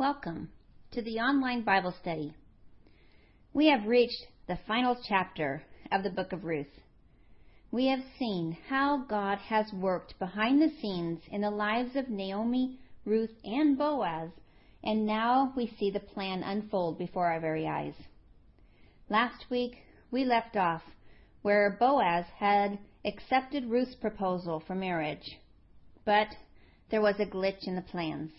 Welcome to the online Bible study. We have reached the final chapter of the book of Ruth. We have seen how God has worked behind the scenes in the lives of Naomi, Ruth, and Boaz, and now we see the plan unfold before our very eyes. Last week, we left off where Boaz had accepted Ruth's proposal for marriage, but there was a glitch in the plans.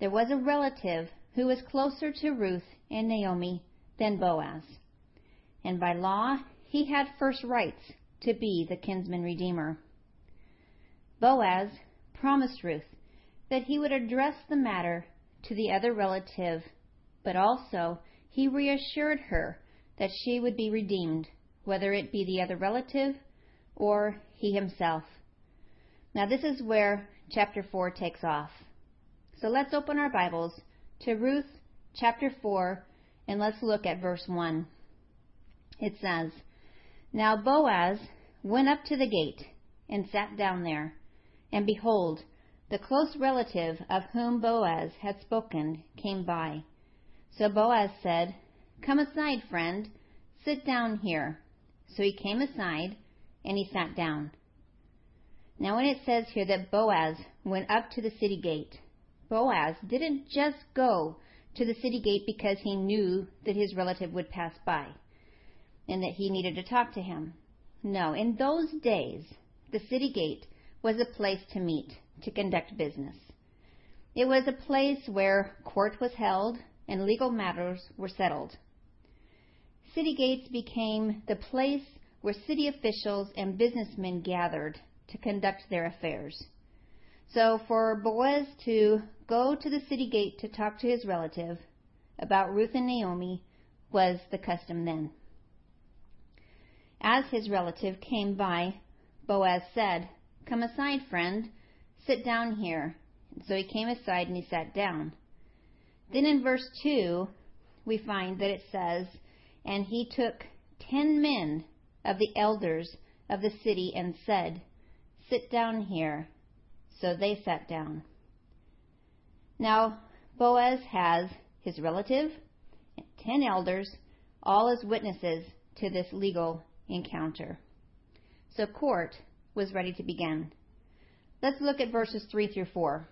There was a relative who was closer to Ruth and Naomi than Boaz, and by law he had first rights to be the kinsman redeemer. Boaz promised Ruth that he would address the matter to the other relative, but also he reassured her that she would be redeemed, whether it be the other relative or he himself. Now, this is where chapter 4 takes off. So let's open our Bibles to Ruth chapter 4 and let's look at verse 1. It says, Now Boaz went up to the gate and sat down there, and behold, the close relative of whom Boaz had spoken came by. So Boaz said, Come aside, friend, sit down here. So he came aside, and he sat down. Now, when it says here that Boaz went up to the city gate, Boaz didn't just go to the city gate because he knew that his relative would pass by and that he needed to talk to him. No, in those days, the city gate was a place to meet, to conduct business. It was a place where court was held and legal matters were settled. City gates became the place where city officials and businessmen gathered to conduct their affairs. So for Boaz to go to the city gate to talk to his relative about Ruth and Naomi was the custom then. As his relative came by, Boaz said, Come aside, friend, sit down here. So he came aside and he sat down. Then in verse 2, we find that it says, And he took ten men of the elders of the city and said, Sit down here. So they sat down. Now, Boaz has his relative, ten elders, all as witnesses to this legal encounter. So court was ready to begin. Let's look at verses 3 through 4.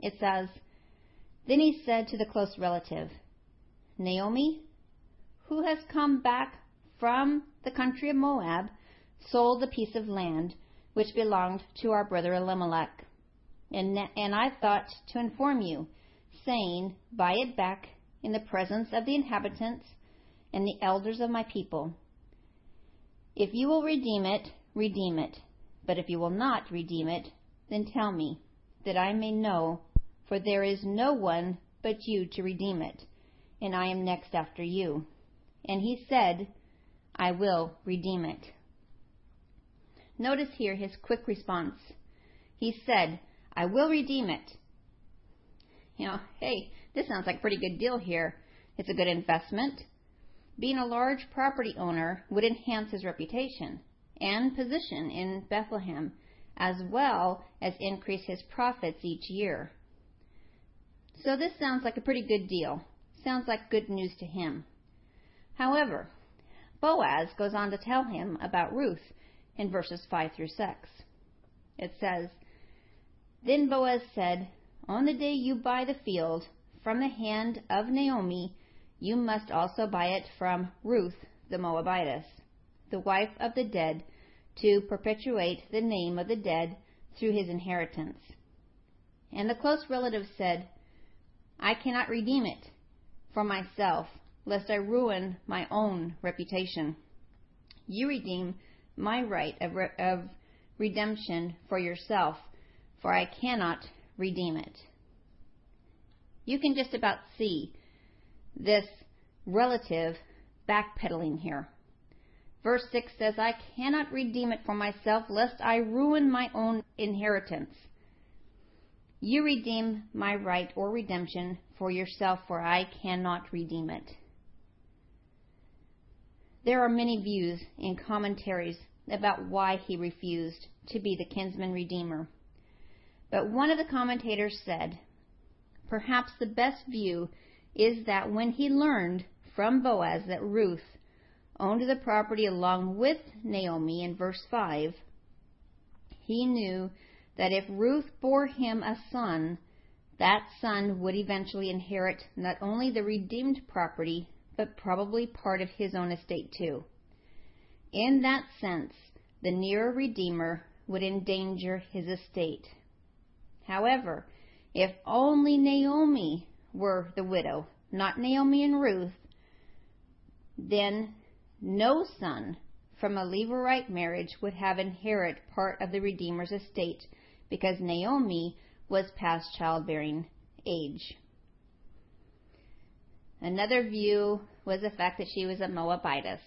It says, Then he said to the close relative, Naomi, who has come back from the country of Moab, sold the piece of land which belonged to our brother Elimelech. And, and I thought to inform you, saying, Buy it back in the presence of the inhabitants and the elders of my people. If you will redeem it, redeem it. But if you will not redeem it, then tell me, that I may know, for there is no one but you to redeem it, and I am next after you. And he said, I will redeem it. Notice here his quick response. He said, I will redeem it. You know, hey, this sounds like a pretty good deal here. It's a good investment. Being a large property owner would enhance his reputation and position in Bethlehem, as well as increase his profits each year. So this sounds like a pretty good deal. Sounds like good news to him. However, Boaz goes on to tell him about Ruth in verses 5 through 6. It says, Then Boaz said, On the day you buy the field from the hand of Naomi, you must also buy it from Ruth the Moabitess, the wife of the dead, to perpetuate the name of the dead through his inheritance. And the close relative said, I cannot redeem it for myself, lest I ruin my own reputation. You redeem my right of, re- of redemption for yourself, for I cannot redeem it. You can just about see this relative backpedaling here. Verse 6 says, I cannot redeem it for myself, lest I ruin my own inheritance. You redeem my right or redemption for yourself, for I cannot redeem it. There are many views and commentaries about why he refused to be the kinsman redeemer. But one of the commentators said, perhaps the best view is that when he learned from Boaz that Ruth owned the property along with Naomi in verse 5, he knew that if Ruth bore him a son, that son would eventually inherit not only the redeemed property, but probably part of his own estate too. In that sense, the nearer Redeemer would endanger his estate. However, if only Naomi were the widow, not Naomi and Ruth, then no son from a Levirate marriage would have inherit part of the Redeemer's estate because Naomi was past childbearing age. Another view was the fact that she was a Moabitess,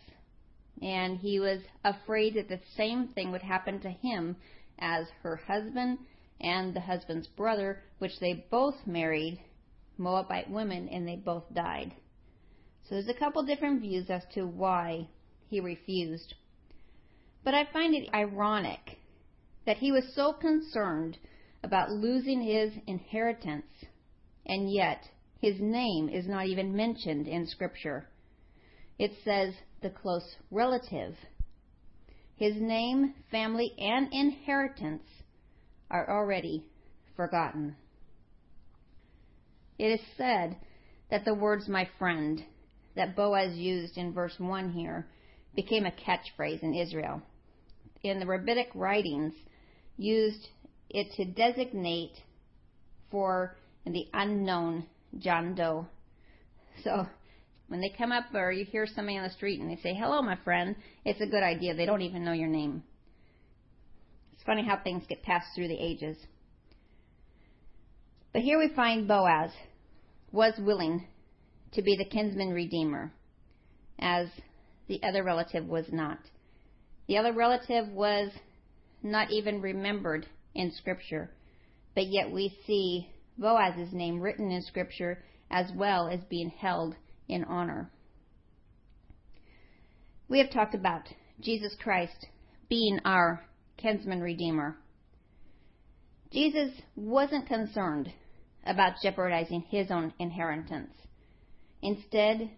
and he was afraid that the same thing would happen to him as her husband and the husband's brother, which they both married Moabite women and they both died. So there's a couple different views as to why he refused. But I find it ironic that he was so concerned about losing his inheritance, and yet his name is not even mentioned in Scripture. It says the close relative. His name, family, and inheritance are already forgotten. It is said that the words my friend that Boaz used in verse 1 here became a catchphrase in Israel. In the rabbinic writings, used it to designate for the unknown John Doe. So when they come up or you hear somebody on the street and they say, Hello, my friend, it's a good idea. They don't even know your name. Funny how things get passed through the ages. But here we find Boaz was willing to be the kinsman redeemer, as the other relative was not. The other relative was not even remembered in Scripture, but yet we see Boaz's name written in Scripture as well as being held in honor. We have talked about Jesus Christ being our kinsman redeemer. Jesus wasn't concerned about jeopardizing his own inheritance. Instead,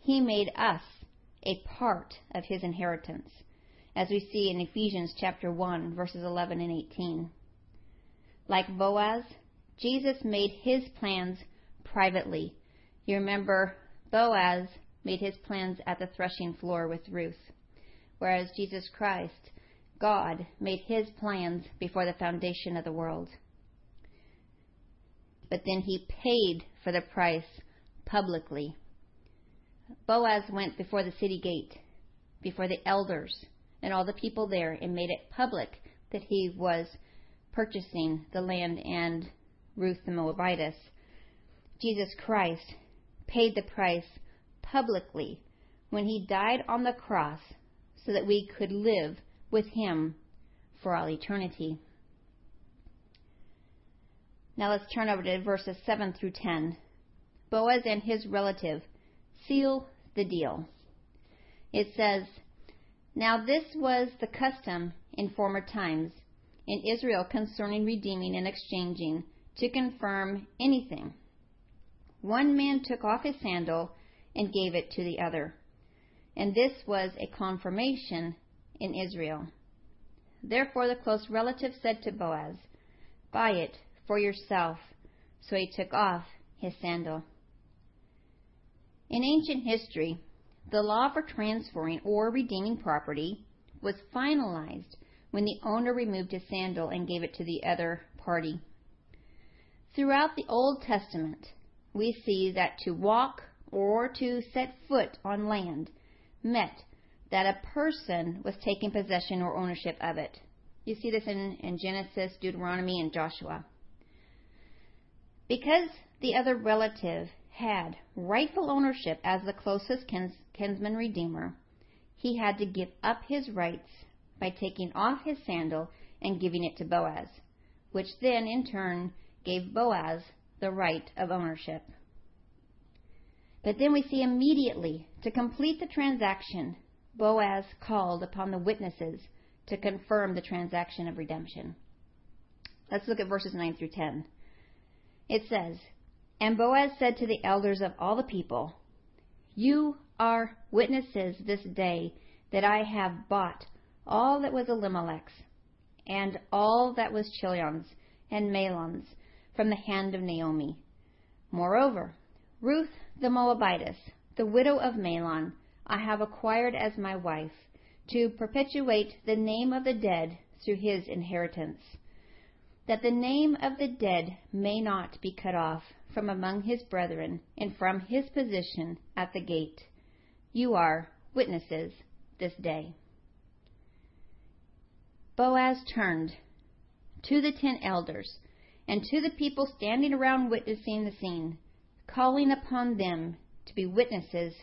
he made us a part of his inheritance, as we see in Ephesians chapter 1 verses 11 and 18. Like Boaz, Jesus made his plans privately. You remember Boaz made his plans at the threshing floor with Ruth, whereas Jesus Christ, God, made his plans before the foundation of the world. But then he paid for the price publicly. Boaz went before the city gate, before the elders and all the people there, and made it public that he was purchasing the land and Ruth the Moabitess. Jesus Christ paid the price publicly when he died on the cross so that we could live with him for all eternity. Now let's turn over to verses 7 through 10. Boaz and his relative seal the deal. It says, Now this was the custom in former times in Israel concerning redeeming and exchanging to confirm anything. One man took off his sandal and gave it to the other. And this was a confirmation in Israel. Therefore the close relative said to Boaz, Buy it for yourself. So he took off his sandal. In ancient history, the law for transferring or redeeming property was finalized when the owner removed his sandal and gave it to the other party. Throughout the Old Testament, we see that to walk or to set foot on land meant that a person was taking possession or ownership of it. You see this in, in Genesis, Deuteronomy, and Joshua. Because the other relative had rightful ownership as the closest kins, kinsman redeemer, he had to give up his rights by taking off his sandal and giving it to Boaz, which then in turn gave Boaz the right of ownership. But then we see immediately, to complete the transaction, Boaz called upon the witnesses to confirm the transaction of redemption. Let's look at verses 9 through 10. It says, And Boaz said to the elders of all the people, You are witnesses this day that I have bought all that was Elimelech's, and all that was Chilion's and Mahlon's from the hand of Naomi. Moreover, Ruth the Moabitess, the widow of Mahlon, I have acquired as my wife, to perpetuate the name of the dead through his inheritance, that the name of the dead may not be cut off from among his brethren and from his position at the gate. You are witnesses this day. Boaz turned to the ten elders and to the people standing around witnessing the scene, calling upon them to be witnesses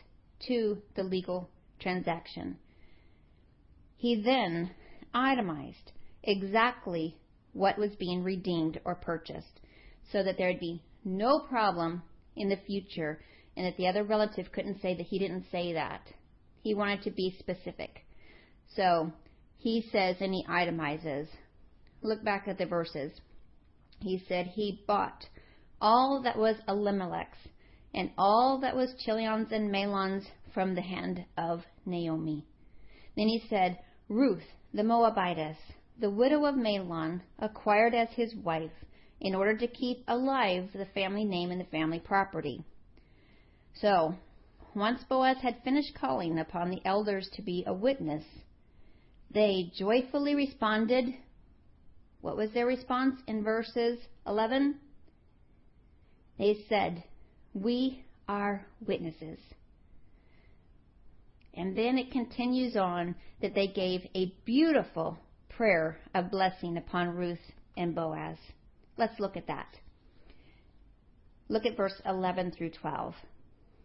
to the legal transaction. He then itemized exactly what was being redeemed or purchased so that there'd be no problem in the future and that the other relative couldn't say that he didn't say that. He wanted to be specific. So he says and he itemizes. Look back at the verses. He said he bought all that was Elimelech's and all that was Chilion's and Mahlon's from the hand of Naomi. Then he said, Ruth the Moabitess, the widow of Mahlon, acquired as his wife in order to keep alive the family name and the family property. So, once Boaz had finished calling upon the elders to be a witness, they joyfully responded. What was their response in verses 11? They said, We are witnesses. And then it continues on that they gave a beautiful prayer of blessing upon Ruth and Boaz. Let's look at that. Look at verse 11 through 12.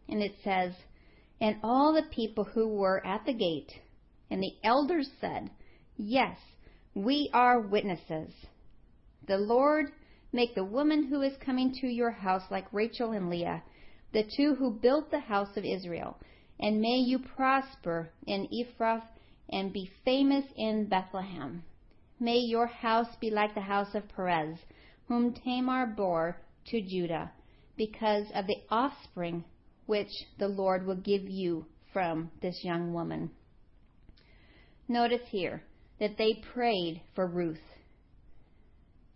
And it says, And all the people who were at the gate and the elders said, Yes, we are witnesses. The Lord make the woman who is coming to your house like Rachel and Leah, the two who built the house of Israel. And may you prosper in Ephrath and be famous in Bethlehem. May your house be like the house of Perez, whom Tamar bore to Judah, because of the offspring which the Lord will give you from this young woman. Notice here that they prayed for Ruth,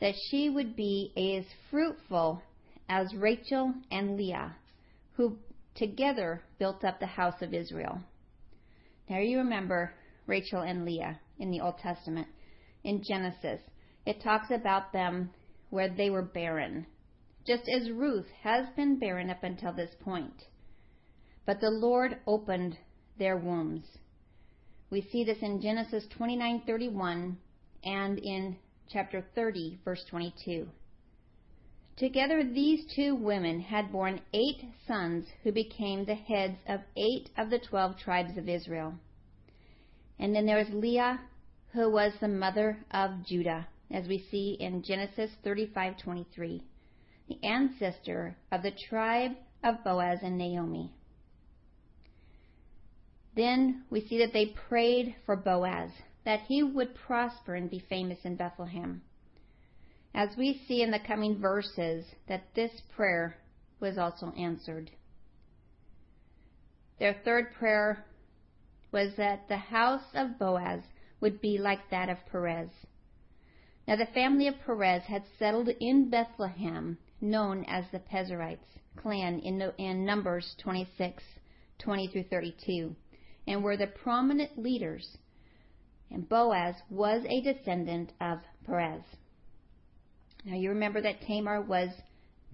that she would be as fruitful as Rachel and Leah, who together built up the house of Israel. Now you remember Rachel and Leah in the Old Testament. In Genesis, it talks about them where they were barren, just as Ruth has been barren up until this point. But the Lord opened their wombs. We see this in Genesis 29:31 and in chapter 30 verse 22. Together these two women had borne eight sons who became the heads of eight of the twelve tribes of Israel. And then there was Leah, who was the mother of Judah, as we see in Genesis 35:23, the ancestor of the tribe of Boaz and Naomi. Then we see that they prayed for Boaz, that he would prosper and be famous in Bethlehem as we see in the coming verses that this prayer was also answered. Their third prayer was that the house of Boaz would be like that of Perez. Now, the family of Perez had settled in Bethlehem, known as the Perizzites clan in, in Numbers 26, 20 through 32, and were the prominent leaders. And Boaz was a descendant of Perez. Now you remember that Tamar was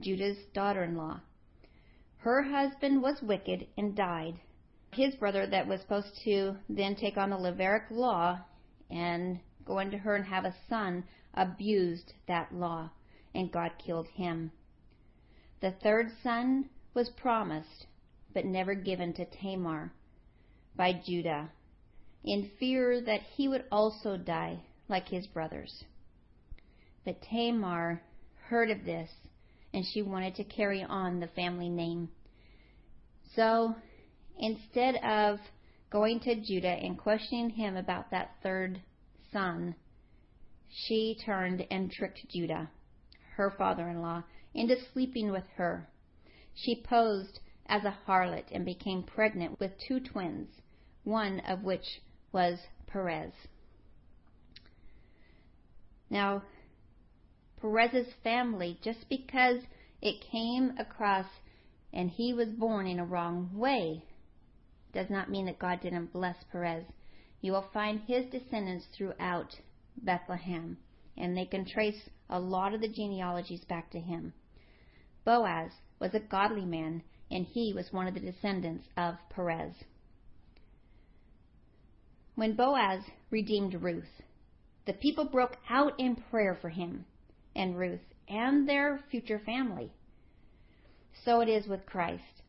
Judah's daughter in law. Her husband was wicked and died. His brother, that was supposed to then take on the Levitical law and go into her and have a son, abused that law, and God killed him. The third son was promised, but never given to Tamar by Judah, in fear that he would also die like his brothers. But Tamar heard of this, and she wanted to carry on the family name. So instead of going to Judah and questioning him about that third son, she turned and tricked Judah, her father in law, into sleeping with her she posed as a harlot and became pregnant with two twins, one of which was Perez. Now, Perez's family, just because it came across and he was born in a wrong way, does not mean that God didn't bless Perez. You will find his descendants throughout Bethlehem, and they can trace a lot of the genealogies back to him. Boaz was a godly man, and he was one of the descendants of Perez. When Boaz redeemed Ruth, the people broke out in prayer for him and Ruth and their future family. So it is with Christ.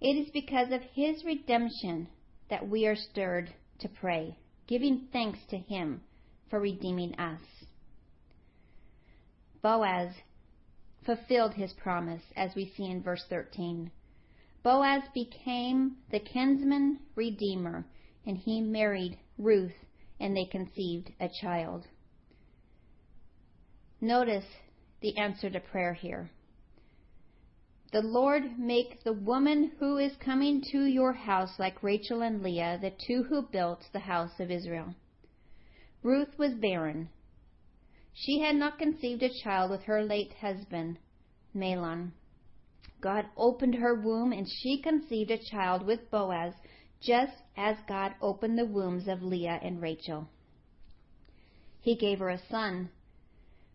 It is because of his redemption that we are stirred to pray, giving thanks to him for redeeming us. Boaz fulfilled his promise, as we see in verse 13. Boaz became the kinsman redeemer, and he married Ruth, and they conceived a child. Notice the answer to prayer here. The Lord make the woman who is coming to your house like Rachel and Leah, the two who built the house of Israel. Ruth was barren. She had not conceived a child with her late husband, Mahlon. God opened her womb and she conceived a child with Boaz, just as God opened the wombs of Leah and Rachel. He gave her a son,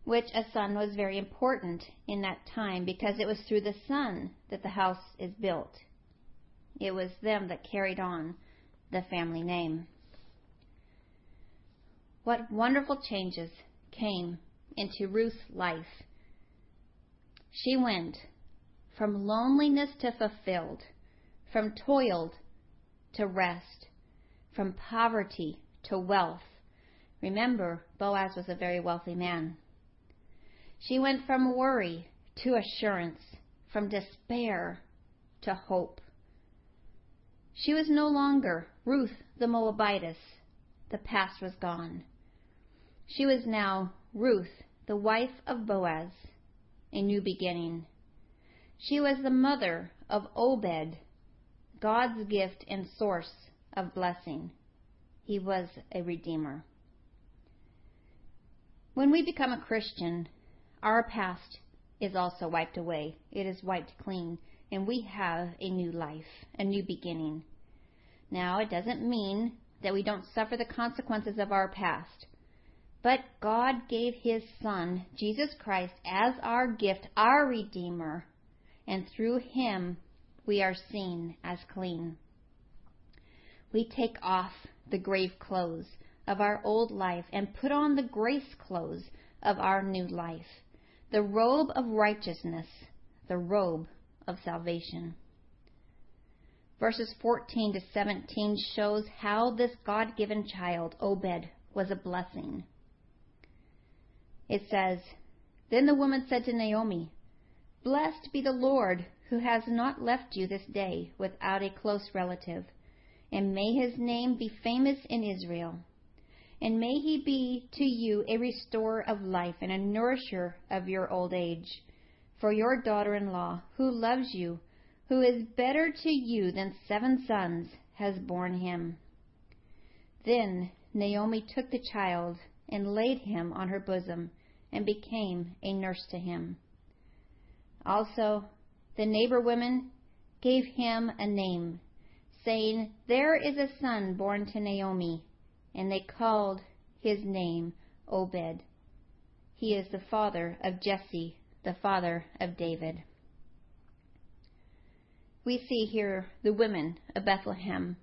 which a son was very important in that time because it was through the son that the house is built. It was them that carried on the family name. What wonderful changes came into Ruth's life. She went from loneliness to fulfilled, from toiled to rest, from poverty to wealth. Remember, Boaz was a very wealthy man. She went from worry to assurance, from despair to hope. She was no longer Ruth the Moabitess. The past was gone. She was now Ruth, the wife of Boaz, a new beginning. She was the mother of Obed, God's gift and source of blessing. He was a redeemer. When we become a Christian, our past is also wiped away. It is wiped clean, and we have a new life, a new beginning. Now, it doesn't mean that we don't suffer the consequences of our past. But God gave His Son, Jesus Christ, as our gift, our Redeemer, and through Him we are seen as clean. We take off the grave clothes of our old life and put on the grace clothes of our new life, the robe of righteousness, the robe of salvation. Verses 14 to 17 shows how this God given child, Obed, was a blessing. It says, Then the woman said to Naomi, Blessed be the Lord who has not left you this day without a close relative, and may his name be famous in Israel. And may he be to you a restorer of life and a nourisher of your old age. For your daughter in law, who loves you, who is better to you than seven sons, has borne him. Then Naomi took the child and laid him on her bosom and became a nurse to him. Also, the neighbor women gave him a name, saying, There is a son born to Naomi. And they called his name Obed. He is the father of Jesse, the father of David. We see here the women of Bethlehem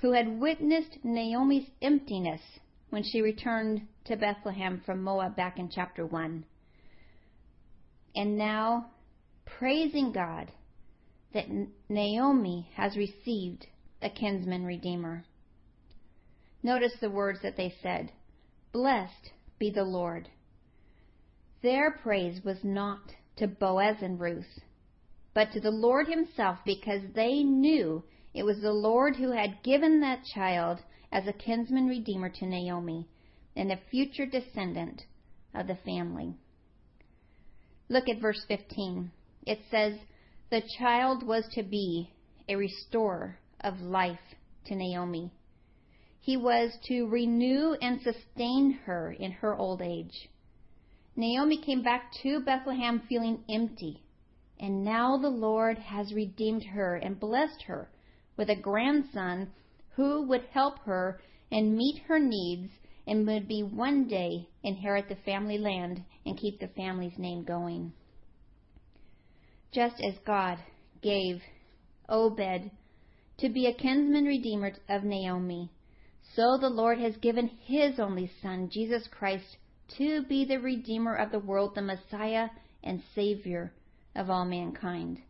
who had witnessed Naomi's emptiness when she returned to Bethlehem from Moab back in chapter 1. And now praising God that Naomi has received a kinsman redeemer. Notice the words that they said Blessed be the Lord. Their praise was not to Boaz and Ruth, but to the Lord Himself because they knew it was the Lord who had given that child as a kinsman redeemer to Naomi and a future descendant of the family. Look at verse 15 it says, The child was to be a restorer of life to Naomi. He was to renew and sustain her in her old age. Naomi came back to Bethlehem feeling empty, and now the Lord has redeemed her and blessed her with a grandson who would help her and meet her needs and would be one day inherit the family land and keep the family's name going. Just as God gave Obed to be a kinsman redeemer of Naomi, so the Lord has given his only Son, Jesus Christ, to be the Redeemer of the world, the Messiah and Savior of all mankind.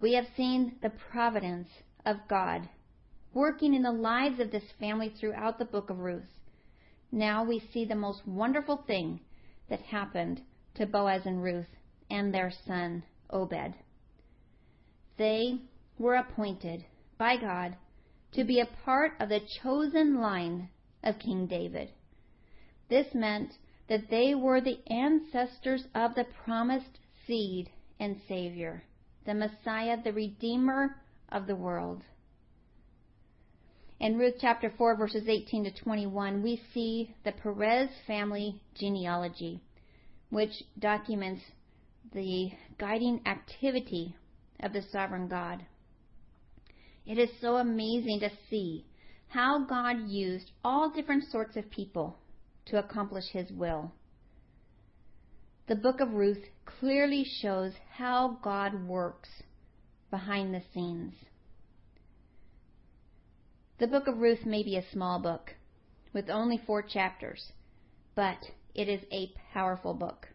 We have seen the providence of God working in the lives of this family throughout the book of Ruth. Now we see the most wonderful thing that happened to Boaz and Ruth and their son Obed. They were appointed by God to be a part of the chosen line of King David. This meant that they were the ancestors of the promised seed and Savior, the Messiah, the Redeemer of the world. In Ruth chapter 4, verses 18 to 21, we see the Perez family genealogy, which documents the guiding activity of the sovereign God. It is so amazing to see how God used all different sorts of people to accomplish his will. The book of Ruth clearly shows how God works behind the scenes. The book of Ruth may be a small book with only four chapters, but it is a powerful book.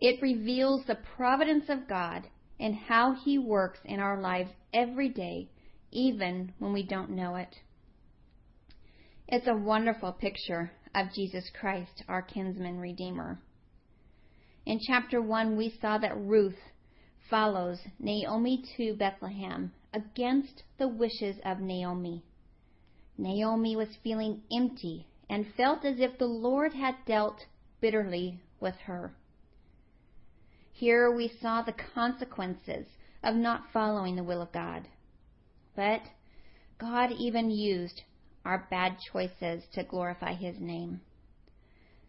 It reveals the providence of God and how He works in our lives every day, even when we don't know it. It's a wonderful picture of Jesus Christ, our kinsman redeemer. In chapter 1, we saw that Ruth follows Naomi to Bethlehem against the wishes of Naomi. Naomi was feeling empty and felt as if the Lord had dealt bitterly with her. Here we saw the consequences of not following the will of God. But God even used our bad choices to glorify His name.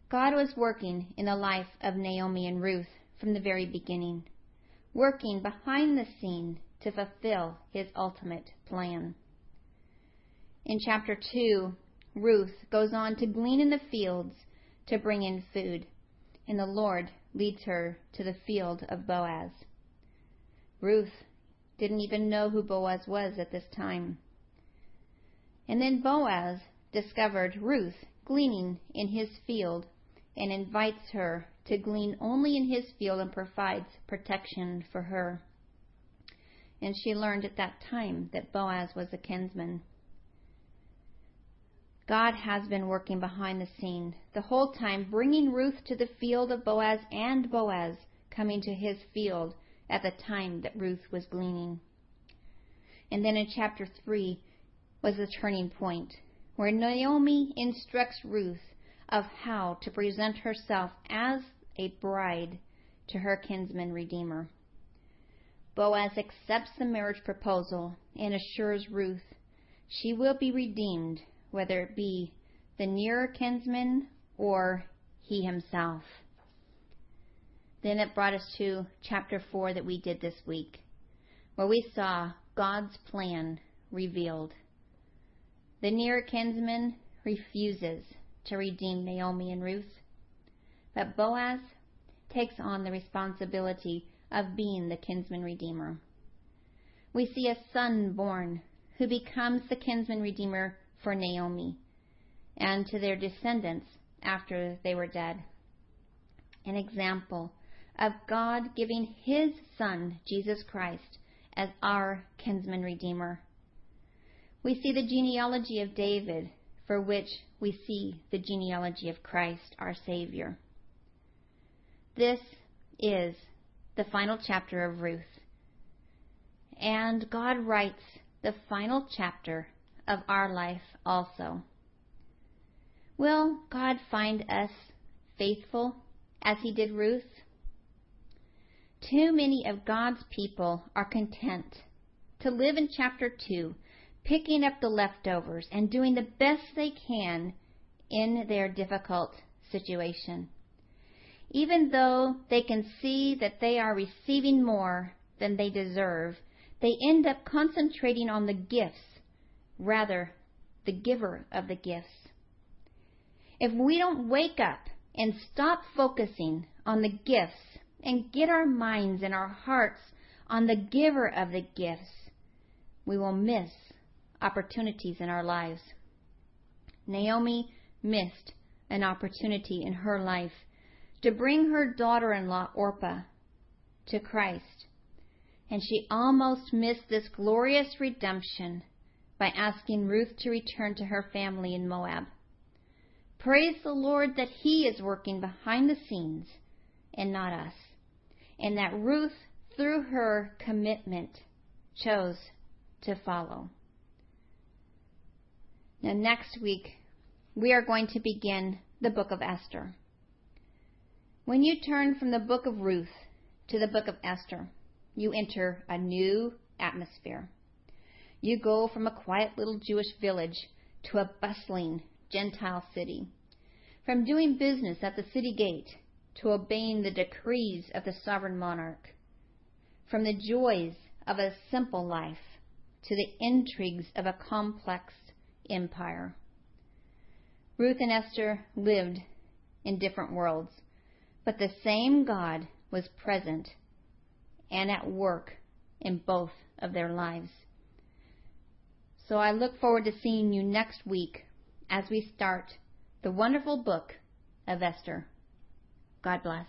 God was working in the life of Naomi and Ruth from the very beginning, working behind the scene to fulfill His ultimate plan. In chapter 2, Ruth goes on to glean in the fields to bring in food, and the Lord leads her to the field of Boaz. Ruth didn't even know who Boaz was at this time. And then Boaz discovered Ruth gleaning in his field and invites her to glean only in his field and provides protection for her. And she learned at that time that Boaz was a kinsman. God has been working behind the scene the whole time, bringing Ruth to the field of Boaz and Boaz coming to his field at the time that Ruth was gleaning. And then in chapter 3 was the turning point, where Naomi instructs Ruth of how to present herself as a bride to her kinsman redeemer. Boaz accepts the marriage proposal and assures Ruth she will be redeemed whether it be the nearer kinsman or he himself. Then it brought us to chapter 4 that we did this week, where we saw God's plan revealed. The nearer kinsman refuses to redeem Naomi and Ruth, but Boaz takes on the responsibility of being the kinsman redeemer. We see a son born who becomes the kinsman redeemer for Naomi and to their descendants after they were dead. An example of God giving his Son, Jesus Christ, as our kinsman redeemer. We see the genealogy of David, for which we see the genealogy of Christ, our Savior. This is the final chapter of Ruth. And God writes the final chapter of our life also. Will God find us faithful as He did Ruth? Too many of God's people are content to live in chapter 2, picking up the leftovers and doing the best they can in their difficult situation. Even though they can see that they are receiving more than they deserve, they end up concentrating on the gifts rather the giver of the gifts. If we don't wake up and stop focusing on the gifts and get our minds and our hearts on the giver of the gifts, we will miss opportunities in our lives. Naomi missed an opportunity in her life to bring her daughter in law, Orpah, to Christ. And she almost missed this glorious redemption by asking Ruth to return to her family in Moab. Praise the Lord that He is working behind the scenes and not us, and that Ruth, through her commitment, chose to follow. Now, next week, we are going to begin the book of Esther. When you turn from the book of Ruth to the book of Esther, you enter a new atmosphere. You go from a quiet little Jewish village to a bustling Gentile city, from doing business at the city gate to obeying the decrees of the sovereign monarch, from the joys of a simple life to the intrigues of a complex empire. Ruth and Esther lived in different worlds, but the same God was present and at work in both of their lives. So I look forward to seeing you next week as we start the wonderful book of Esther. God bless.